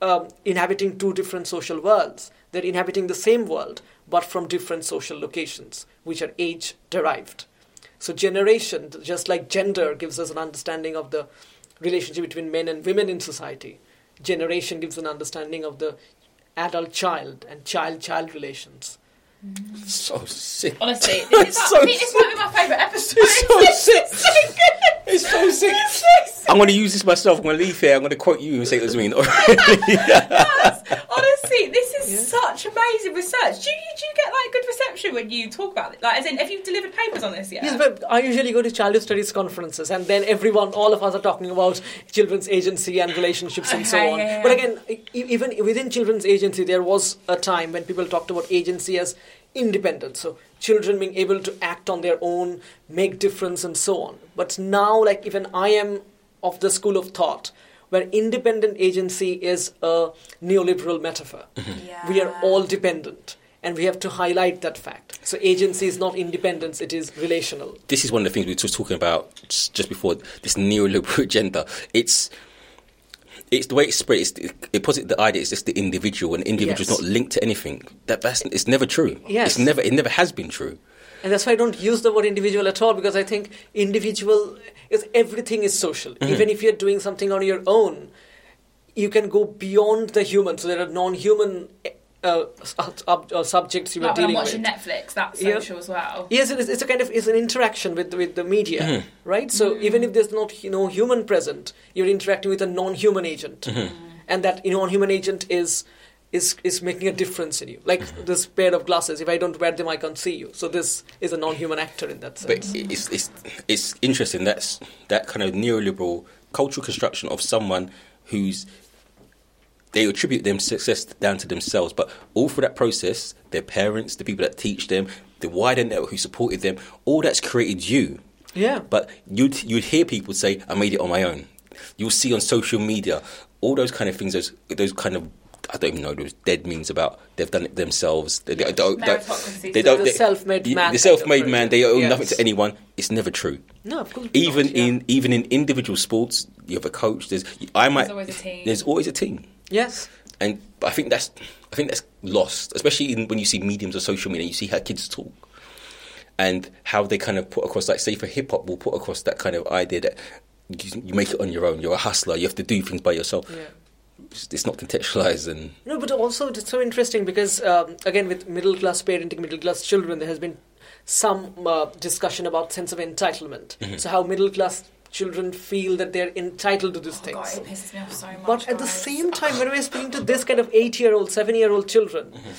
um, inhabiting two different social worlds. They're inhabiting the same world, but from different social locations, which are age derived. So, generation, just like gender, gives us an understanding of the relationship between men and women in society. Generation gives an understanding of the adult child and child child relations. So sick. Honestly, this is, So I think this might be my favourite episode. It's so sick. so good. It's so sick. It's so sick. I'm going to use this myself. I'm going to leave here. I'm going to quote you and say it was me. Honestly, this is Yeah. such amazing research. Do you, do you get like good reception when you talk about it? Like, as in, have you delivered papers on this yet? Yes, but I usually go to childhood studies conferences, and then everyone, all of us are talking about children's agency and relationships and so on. yeah, yeah. But again, e- even within children's agency, there was a time when people talked about agency as independence. So children being able to act on their own, make difference, and so on. But now, like even I am of the school of thought where independent agency is a neoliberal metaphor. Mm-hmm. yeah. We are all dependent. And we have to highlight that fact. So agency is not independence, it is relational. this is one of the things we were just talking about just just before this neoliberal agenda. It's it's the way it's spread. It's, it, it puts it the idea it's just the individual, and the individual is Yes. not linked to anything. That that's it's never true. Yes. It's never it never has been true. And that's why I don't use the word individual at all because I think individual is everything is social. Mm-hmm. Even if you're doing something on your own, you can go beyond the human. So there are non-human uh, sub- uh, subjects you are Like when I'm dealing watching with. Netflix, that's Yeah. social as well. Yes, it is, it's a kind of it's an interaction with with the media, Mm-hmm. right? So even if there's not you know human present, you're interacting with a non-human agent, Mm-hmm. and that you know, non-human agent is is is making a difference in you. Like Mm-hmm. this pair of glasses, if I don't wear them, I can't see you. So this is a non-human actor in that sense. But it's it's it's interesting. That's that kind of neoliberal cultural construction of someone who's they attribute them success down to themselves, but all through that process, their parents, the people that teach them, the wider network who supported them, all that's created you. yeah, But you'd you'd hear people say, "I made it on my own." You'll see on social media all those kind of things. Those those kind of I don't even know those dead memes about they've done it themselves. They, they don't, don't- Meritocracy. they don't. the they- self-made the- man The self-made man. They owe version. nothing to anyone. It's never true. no, of course. Even not, yeah. in even in individual sports, you have a coach. There's I might. always a team. There's always a team yes, and I think that's I think that's lost, especially in, when you see mediums of social media. You see how kids talk, and how they kind of put across, like say for hip hop, will put across that kind of idea that you, you make it on your own. You're a hustler. You have to do things by yourself. yeah. It's, it's not contextualized, and No, but also it's so interesting because um, again, with middle class parenting, middle class children, there has been some uh, discussion about sense of entitlement. Mm-hmm. So how middle class children feel that they're entitled to these Oh, God, things. it pisses me off so much. But at the same time, when we're speaking to this kind of eight-year-old, seven-year-old children, Mm-hmm.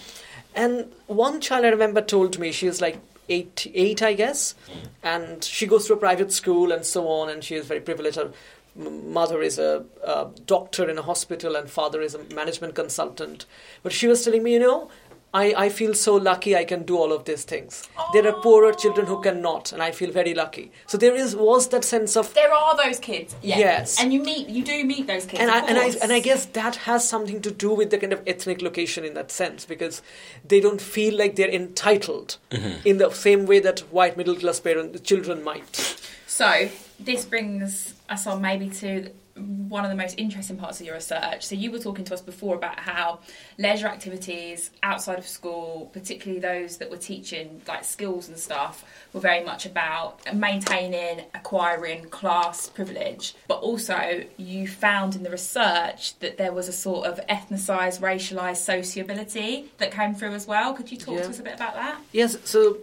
and one child I remember told me she is like eight, eight, I guess, Mm-hmm. and she goes to a private school and so on, and she is very privileged. Her mother is a, a doctor in a hospital and father is a management consultant. But she was telling me, you know, I, I feel so lucky I can do all of these things. There are poorer children who cannot, and I feel very lucky. So there is was that sense of There are those kids, yeah. Yes. and you meet, you do meet those kids, and I, and I and I guess that has something to do with the kind of ethnic location in that sense because they don't feel like they're entitled mm-hmm. in the same way that white middle class parent children might. So this brings us on maybe to one of the most interesting parts of your research. So you were talking to us before about how leisure activities outside of school, particularly those that were teaching like skills and stuff, were very much about maintaining, acquiring class privilege. But also you found in the research that there was a sort of ethnicized, racialized sociability that came through as well. Could you talk Yeah. to us a bit about that? Yes, so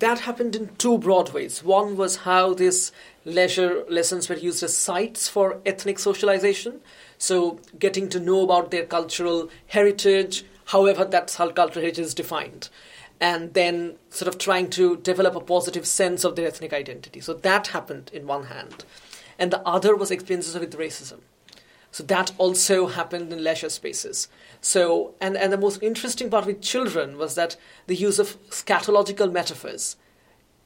that happened in two broad ways. One was how these leisure lessons were used as sites for ethnic socialization. So, getting to know about their cultural heritage, however, that's how cultural heritage is defined. And then, sort of trying to develop a positive sense of their ethnic identity. So, that happened in one hand. And the other was experiences with racism. So that also happened in leisure spaces. So, and, and the most interesting part with children was that the use of scatological metaphors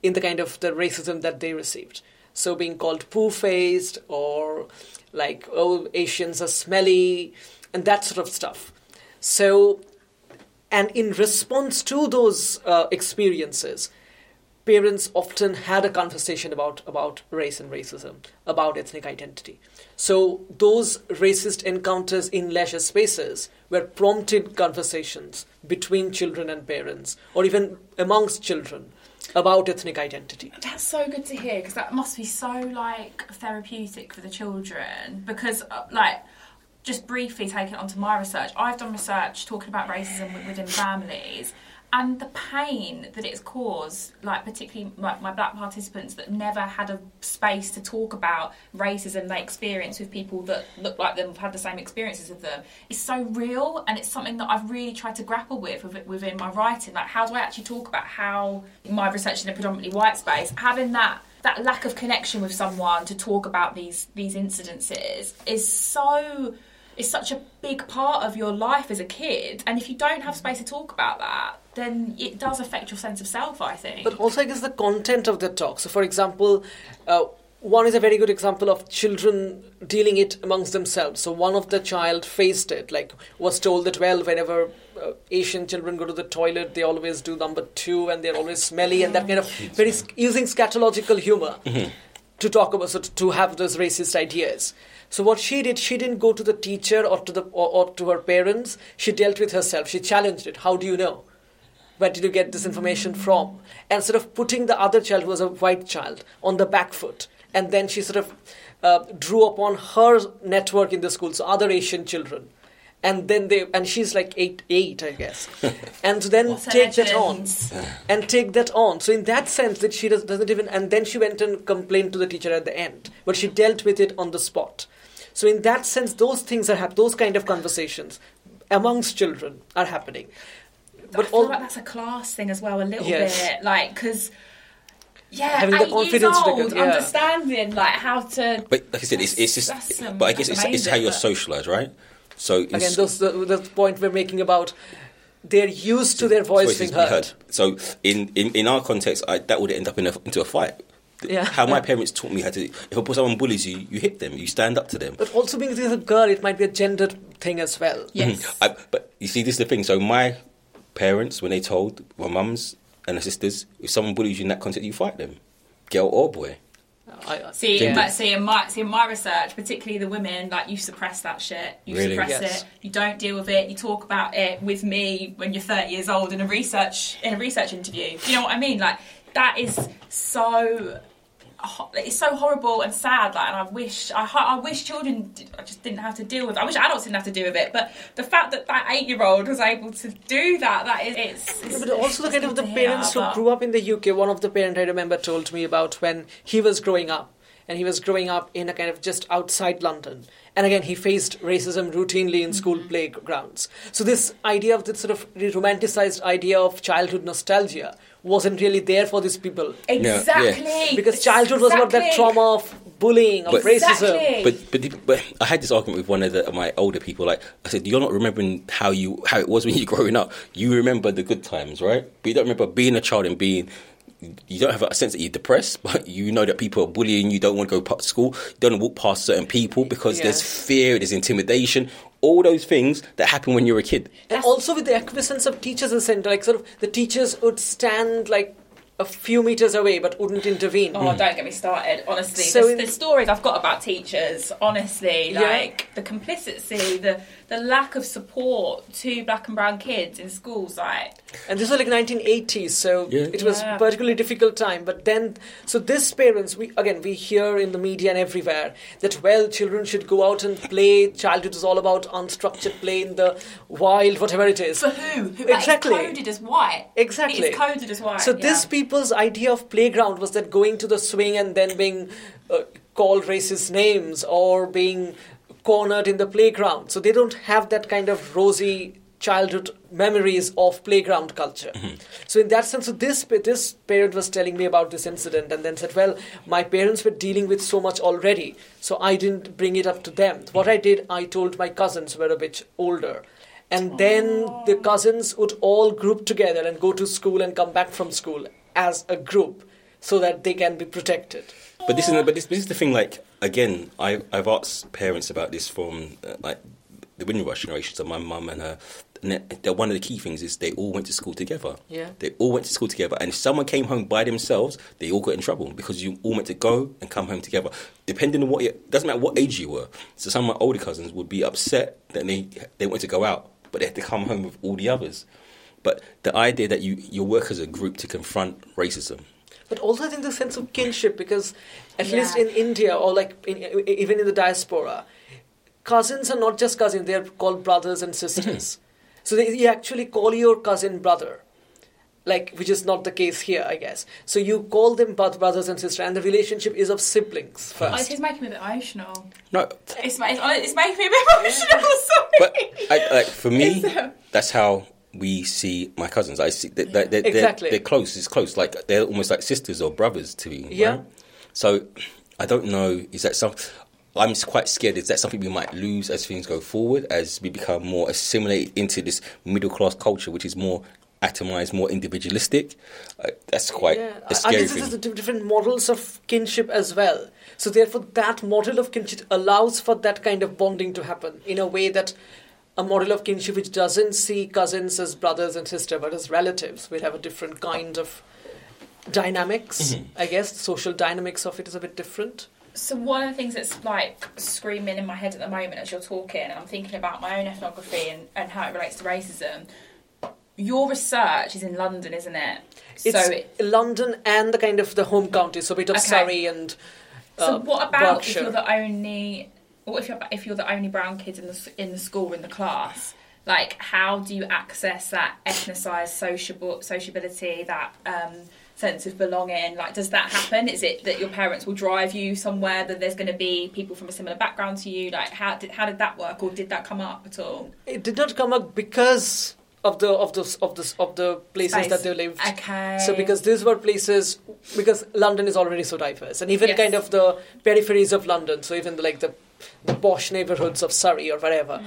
in the kind of the racism that they received. So being called poo-faced or like, oh, Asians are smelly and that sort of stuff. So, and in response to those uh, experiences, parents often had a conversation about, about race and racism, about ethnic identity. So those racist encounters in leisure spaces were prompted conversations between children and parents, or even amongst children, about ethnic identity. That's so good to hear because that must be so like therapeutic for the children. Because uh, like, just briefly taking it onto my research, I've done research talking about racism within families. And the pain that it's caused, like particularly like my black participants that never had a space to talk about racism they experience with people that look like them, have had the same experiences as them, is so real, and it's something that I've really tried to grapple with- within my writing. Like, how do I actually talk about how my research in a predominantly white space, having that that lack of connection with someone to talk about these these incidences is so is such a big part of your life as a kid and if you don't have space to talk about that then it does affect your sense of self i think But also, I guess the content of the talk. So, for example, uh, one is a very good example of children dealing it amongst themselves. So, one of the child faced it, like was told that well, whenever uh, Asian children go to the toilet, they always do number two, and they're always smelly, and that kind of very sc- using scatological humor to talk about so to- to have those racist ideas. So what she did, she didn't go to the teacher or to the or, or to her parents. She dealt with herself. She challenged it. How do you know? Where did you get this information from? And sort of putting the other child, who was a white child, on the back foot. And then she sort of uh, drew upon her network in the school, so other Asian children. And then they, and she's like eight, eight, I guess. And then What take that on, and take that on. So in that sense, that she does, doesn't even, and then she went and complained to the teacher at the end, but she dealt with it on the spot. So in that sense, those things are hap- those kind of conversations amongst children are happening. But I feel like that's a class thing as well a little Yes. bit like because yeah Having the eight confidence years to old, go- yeah. understanding like how to But like I said, it's, it's just. that's, but I guess it's, it's how you're socialised, right? So in Again, s- those the, the point we're making about they're used to their voice voices being be heard. So in, in, in our context, I, that would end up in a, into a fight. Yeah. How my parents taught me how to. If someone bullies you, you hit them. You stand up to them. But also being as a girl, it might be a gendered thing as well. yes Mm-hmm. I, but you see, this is the thing. So my parents, when they told my mums and her sisters, if someone bullies you in that context, you fight them, girl or boy. I, I- See, Gender. but see in my see in my research, particularly the women, like you suppress that shit. You Really? suppress Yes. it. You don't deal with it. You talk about it with me when you're 30 years old in a research in a research interview. You know what I mean? Like that is so. It's so horrible and sad, like, and I wish I, I wish children did, I just didn't have to deal with. it. I wish adults didn't have to deal with it. But the fact that that eight-year-old was able to do that, that is, it's. it's but also the kind of the parents who grew up in the UK. One of the parents I remember told me about when he was growing up, and he was growing up in a kind of just outside London. And again, he faced racism routinely in school Mm-hmm. playgrounds. So this idea of this sort of romanticized idea of childhood nostalgia wasn't really there for these people. Exactly. because childhood was not that trauma of bullying, of But- racism. Exactly. But, but but I had this argument with one of the, my older people. Like I said, you're not remembering how you how it was when you were growing up. You remember the good times, right? But you don't remember being a child and being. You don't have a sense that you're depressed, but you know that people are bullying you. Don't want to go to school. You don't want to walk past certain people because there's fear, there's intimidation, all those things that happen when you're a kid. And also with the acquiescence of teachers in center, like sort of the teachers would stand like a few meters away but wouldn't intervene. Oh, don't get me started. Honestly, So the, the stories I've got about teachers, honestly, Yeah. like the complicity, the the lack of support to black and brown kids in schools, like And this was like 1980s, so Yeah. it was Yeah. particularly difficult time. But then, so this parents, we again we hear in the media and everywhere that well, children should go out and play. Childhood is all about unstructured play in the wild, whatever it is. for who? Who Exactly. It's coded as white. Exactly. It's coded as white. So yeah. this people's idea of playground was that going to the swing and then being uh, called racist names or being cornered in the playground. So they don't have that kind of rosy childhood memories of playground culture. Mm-hmm. So in that sense, so this this parent was telling me about this incident and then said, "Well, my parents were dealing with so much already, so I didn't bring it up to them. What I did, I told my cousins who were a bit older." And then the oh. cousins would all group together and go to school and come back from school as a group so that they can be protected. But this is but this, this is the thing. Like again, I I've asked parents about this from uh, like the Windrush generation. So my mum and her. And one of the key things is they all went to school together. Yeah. They all went to school together, and if someone came home by themselves, they all got in trouble because you all meant to go and come home together. Depending on what, it doesn't matter what age you were. So some of my older cousins would be upset that they they wanted to go out, but they had to come home with all the others. But the idea that you you work as a group to confront racism, But also, I think the sense of kinship, because at Yeah. least in India or like in, even in the diaspora, cousins are not just cousins; they are called brothers and sisters. so they, you actually call your cousin brother, like which is not the case here, I guess. So you call them both brothers and sisters, and the relationship is of siblings Oh, this first. is making me a bit emotional. no, It's, ma- it's, it's making me a bit emotional. Sorry. but I, like for me, It's, uh, that's how we see my cousins. I see that they're, they're, Exactly. they're, they're close. It's close. Like they're almost like sisters or brothers to me. Yeah. Right? So I don't know. Is that some? I'm quite scared. Is that something we might lose as things go forward, as we become more assimilated into this middle class culture, which is more atomized, more individualistic? Uh, that's quite Yeah, a I- I scary guess thing. this different models of kinship as well. So therefore, that model of kinship allows for that kind of bonding to happen in a way that a model of kinship which doesn't see cousins as brothers and sisters but as relatives We'll have a different kind of dynamics. Mm-hmm. I guess the social dynamics of it is a bit different. So one of the things that's like screaming in my head at the moment as you're talking, and I'm thinking about my own ethnography and, and how it relates to racism. Your research is in London, isn't it? It's so, it, London and the kind of the home county, so a bit of Okay. Surrey and so uh, what about if you're the only, what if you're if you're the only brown kid in the in the school in the class? Like, how do you access that ethnicized sociable sociability, that um, sense of belonging? Like, does that happen? Is it that your parents will drive you somewhere that there's going to be people from a similar background to you? Like, how did how did that work, or did that come up at all? It did not come up because of the of the of the of the places Space. that they lived. Okay. So because these were places because London is already so diverse, and even Yes. kind of the peripheries of London. So even the, like the the posh neighborhoods of Surrey or whatever.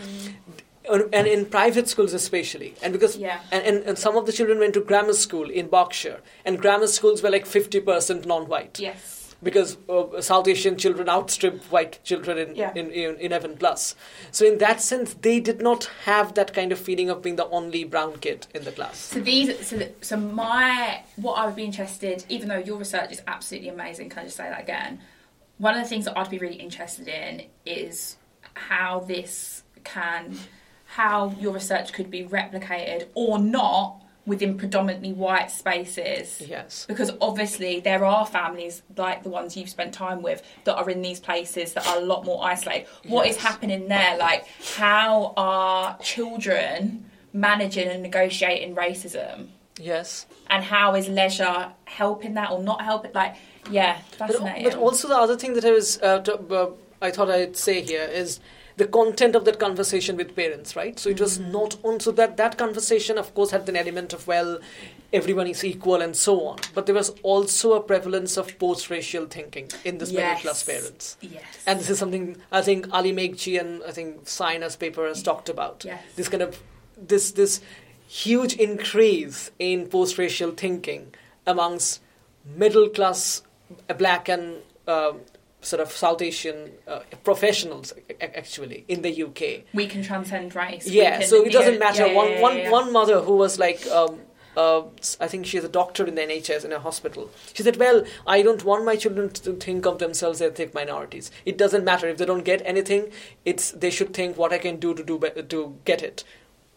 And- And in private schools especially, and because Yeah. and, and, and some of the children went to grammar school in Berkshire, and grammar schools were like fifty percent non-white yes. because uh, South Asian children outstrip white children in, Yeah. in, in, in 11 plus. So in that sense, they did not have that kind of feeling of being the only brown kid in the class. So these, so, th- so my, what I would be interested, even though your research is absolutely amazing, can I just say that again? One of the things that I'd be really interested in is how this can, how your research could be replicated or not within predominantly white spaces. Yes. Because obviously there are families like the ones you've spent time with that are in these places that are a lot more isolated. What is Yes. happening there? Like, how are children managing and negotiating racism? Yes. And how is leisure helping that or not helping? Like, yeah, But, fascinating. but also the other thing that I was uh, to, uh, I thought I'd say here is the content of that conversation with parents, right? So it was Mm-hmm. not on. So that that conversation, of course, had an element of well, everyone is equal and so on. But there was also a prevalence of post-racial thinking in this middle class parents. Yes. And this is something I think Ali Meghji and I think Saina's paper has talked about. Yes. This kind of this this huge increase in post-racial thinking amongst middle class black and um sort of South Asian uh, professionals actually in the UK. we can transcend race. Yeah, can- so it doesn't matter. yeah, one, one, yeah. one mother who was like, um, uh, I think she's a doctor in the NHS in a hospital. She said, "Well, I don't want my children to think of themselves as ethnic minorities. It doesn't matter if they don't get anything. It's they should think what I can do to do to get it,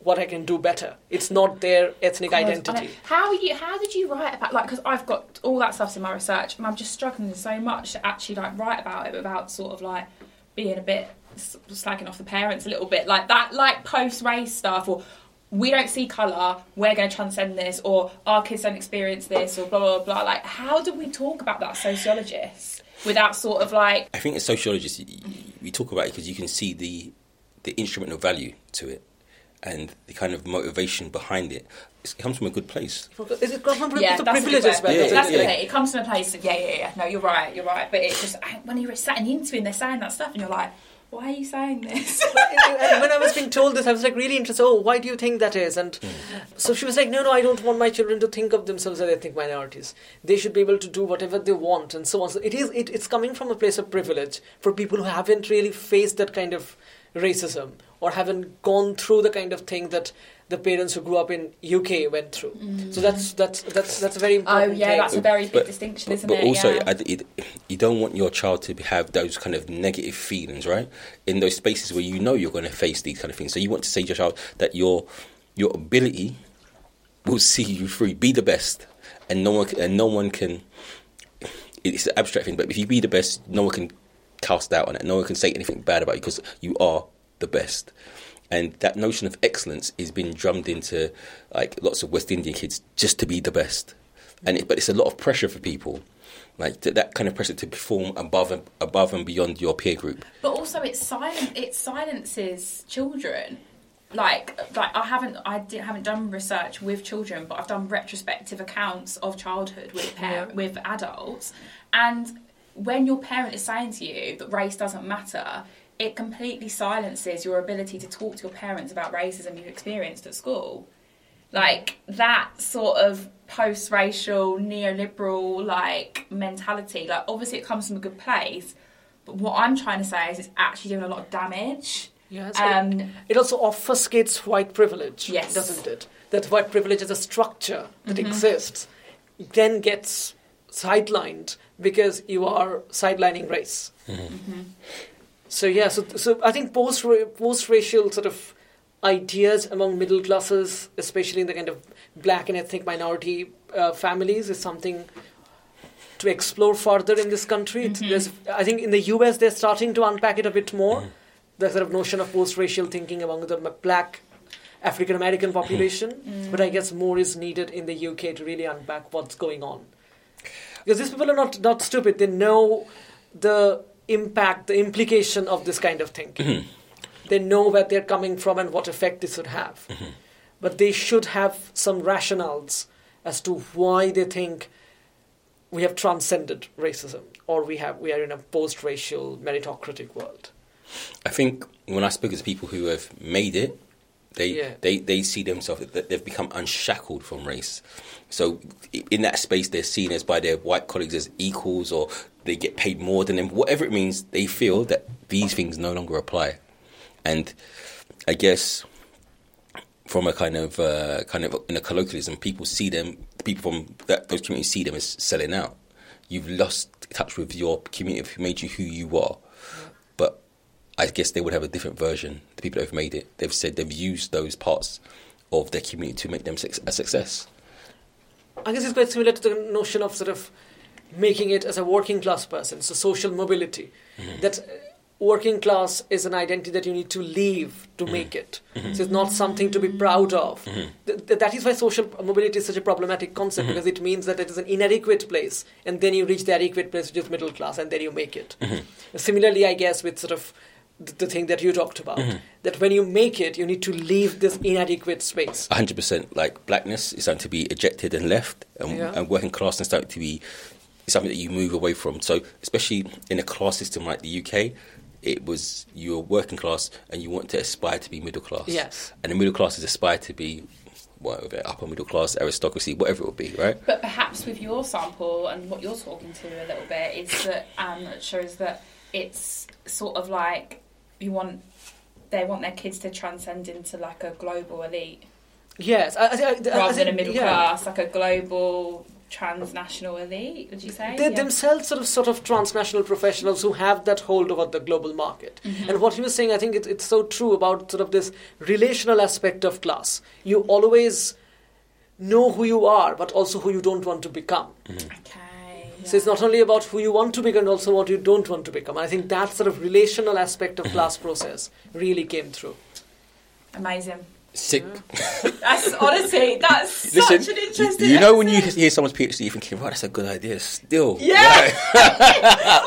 what I can do better. It's not their ethnic God, identity." How you? How did you write about like? Because I've got all that stuff in my research, and I'm just struggling so much to actually like write about it without sort of like being a bit s- slagging off the parents a little bit, like that, like post race stuff, or we don't see colour, we're going to transcend this, or our kids don't experience this, or blah blah blah. Like, how do we talk about that, sociologists, without sort of like I think as sociologists, y- y- we talk about it because you can see the the instrumental value to it and the kind of motivation behind it. It comes from a good place. Is it come from Yeah, the a privilege as well? Yeah, That's it? the thing. It comes from a place of yeah, yeah, yeah. No, you're right, you're right. But it's just when you're sat in the interview and they're saying that stuff, and you're like, why are you saying this? when I was being told this, I was like really interested. Oh, why do you think that is? And hmm. so she was like, no, no, I don't want my children to think of themselves as ethnic minorities. They should be able to do whatever they want, and so on. So it is. It, it's coming from a place of privilege for people who haven't really faced that kind of racism or haven't gone through the kind of thing that the parents who grew up in UK went through. So mm. that's that's that's that's a very oh important. yeah, thing. that's a very big But- distinction, But, isn't but it? also, yeah. I- it, you don't want your child to have those kind of negative feelings, right? In those spaces where you know you're going to face these kind of things. So you want to say to your child that your your ability will see you through. Be the best, and no one and no one can. It's an abstract thing, but if you be the best, no one can cast doubt on it. No one can say anything bad about you because you are the best. And that notion of excellence is being drummed into like lots of West Indian kids just to be the best. And it, but it's a lot of pressure for people, like that kind of pressure to perform above and above and beyond your peer group. But also, it silent it silences children. Like, like I haven't I di- haven't done research with children, but I've done retrospective accounts of childhood with par- Yeah. with adults, and when your parent is saying to you that race doesn't matter, it completely silences your ability to talk to your parents about racism you experienced at school. Like that sort of post-racial neoliberal like mentality. Like obviously it comes from a good place, but what I'm trying to say is it's actually doing a lot of damage. Yeah, so Um, it also obfuscates white privilege, Yes. doesn't it? That white privilege as a structure that Mm-hmm. exists then gets sidelined because you are sidelining race. Mm-hmm. So yeah, so so I think post post racial sort of ideas among middle classes, especially in the kind of black and ethnic minority uh, families, is something to explore further in this country. Mm-hmm. There's, I think in the US they're starting to unpack it a bit more. The sort of notion of post-racial thinking among the black African American population, Mm. but I guess more is needed in the UK to really unpack what's going on. Because these people are not not stupid; they know the impact, the implication of this kind of thinking. Mm-hmm. they know where they're coming from and what effect this would have. Mm-hmm. But they should have some rationales as to why they think we have transcended racism or we have we are in a post-racial meritocratic world. I think when I speak to people who have made it, they Yeah. they, they see themselves that they've become unshackled from race. So in that space, they're seen as by their white colleagues as equals, or they get paid more than them. Whatever it means, they feel that these things no longer apply. And I guess from a kind of uh, kind of in a colloquialism, people see them. People from that those communities see them as selling out. You've lost touch with your community who made you who you are. I guess they would have a different version. The people have made it, they've said they've used those parts of their community to make them a success. I guess it's quite similar to the notion of sort of making it as a working class person, so social mobility. Mm-hmm. That uh, working class is an identity that you need to leave to mm-hmm. make it. Mm-hmm. So it's not something to be proud of. Th- th- that is why social mobility is such a problematic concept because it means that it is an inadequate place, and then you reach the adequate place, which is middle class, and then you make it. Similarly, I guess with sort of the thing that you talked about. Mm-hmm. That when you make it, you need to leave this inadequate space. hundred percent. Like blackness is something to be ejected and left, and, Yeah. and working class is something to be something that you move away from. So, especially in a class system like the UK, it was you're working class and you want to aspire to be middle class. Yes. and the middle class is aspire to be whatever upper middle class aristocracy, whatever it will be, right? But perhaps with your sample and what you're talking to a little bit is that um, it shows that it's sort of like you want they want their kids to transcend into like a global elite Yes, I, I, I, I rather than a middle yeah. class, like a global transnational elite. Would you say? They're Yeah. themselves sort of sort of transnational professionals who have that hold over the global market. Mm-hmm. And what he was saying, I think it, it's so true about sort of this relational aspect of class. You always know who you are, but also who you don't want to become. Okay. So it's not only about who you want to become, and also what you don't want to become. And I think that sort of relational aspect of class process really came through. amazing. Sick. Mm. That's honestly that's Listen, such an interesting. you know when you hear someone's PhD, you're thinking, "Wow, that's a good idea." Still, Yeah. Right?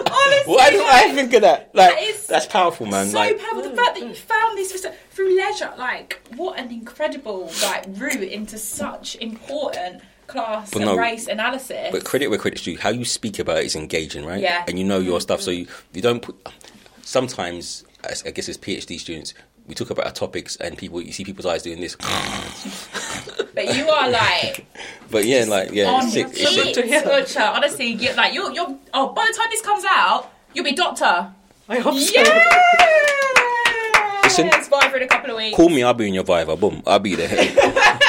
honestly, Why don't I think of that? Like, That is that's powerful, man. So like, powerful. The mm, fact that you mm. found this research through leisure, like what an incredible like route into such important class But and no, race analysis. But credit where credit's due. How you speak about it is engaging, right? Yeah. And you know your mm-hmm. stuff, so you, you don't put. Sometimes, I guess as PhD students, we talk about our topics, and people you see people's eyes doing this. But you are like but yeah, like yeah, on it's sick. it, It's sick. to hear. Butcher. Honestly, you like you're you're. Oh, by the time this comes out, you'll be doctor. I hope so. Yeah. Listen. It's Viva in a couple of weeks. Call me, I'll be in your Viva. Boom, I'll be there.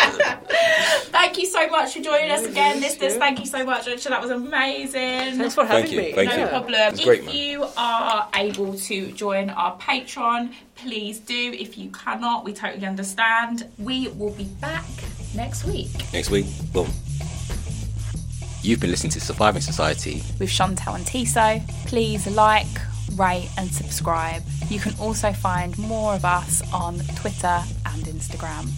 Thank you so much for joining us again, Thank listeners. you. Thank you so much, Richard. That was amazing. Thanks for having you, me. thank no you. problem. It's great, if man. you are able to join our Patreon, please do. If you cannot, we totally understand. We will be back next week Next week, boom. You've been listening to Surviving Society. with Chantelle and Tissot. Please like, rate, and subscribe. You can also find more of us on Twitter and Instagram.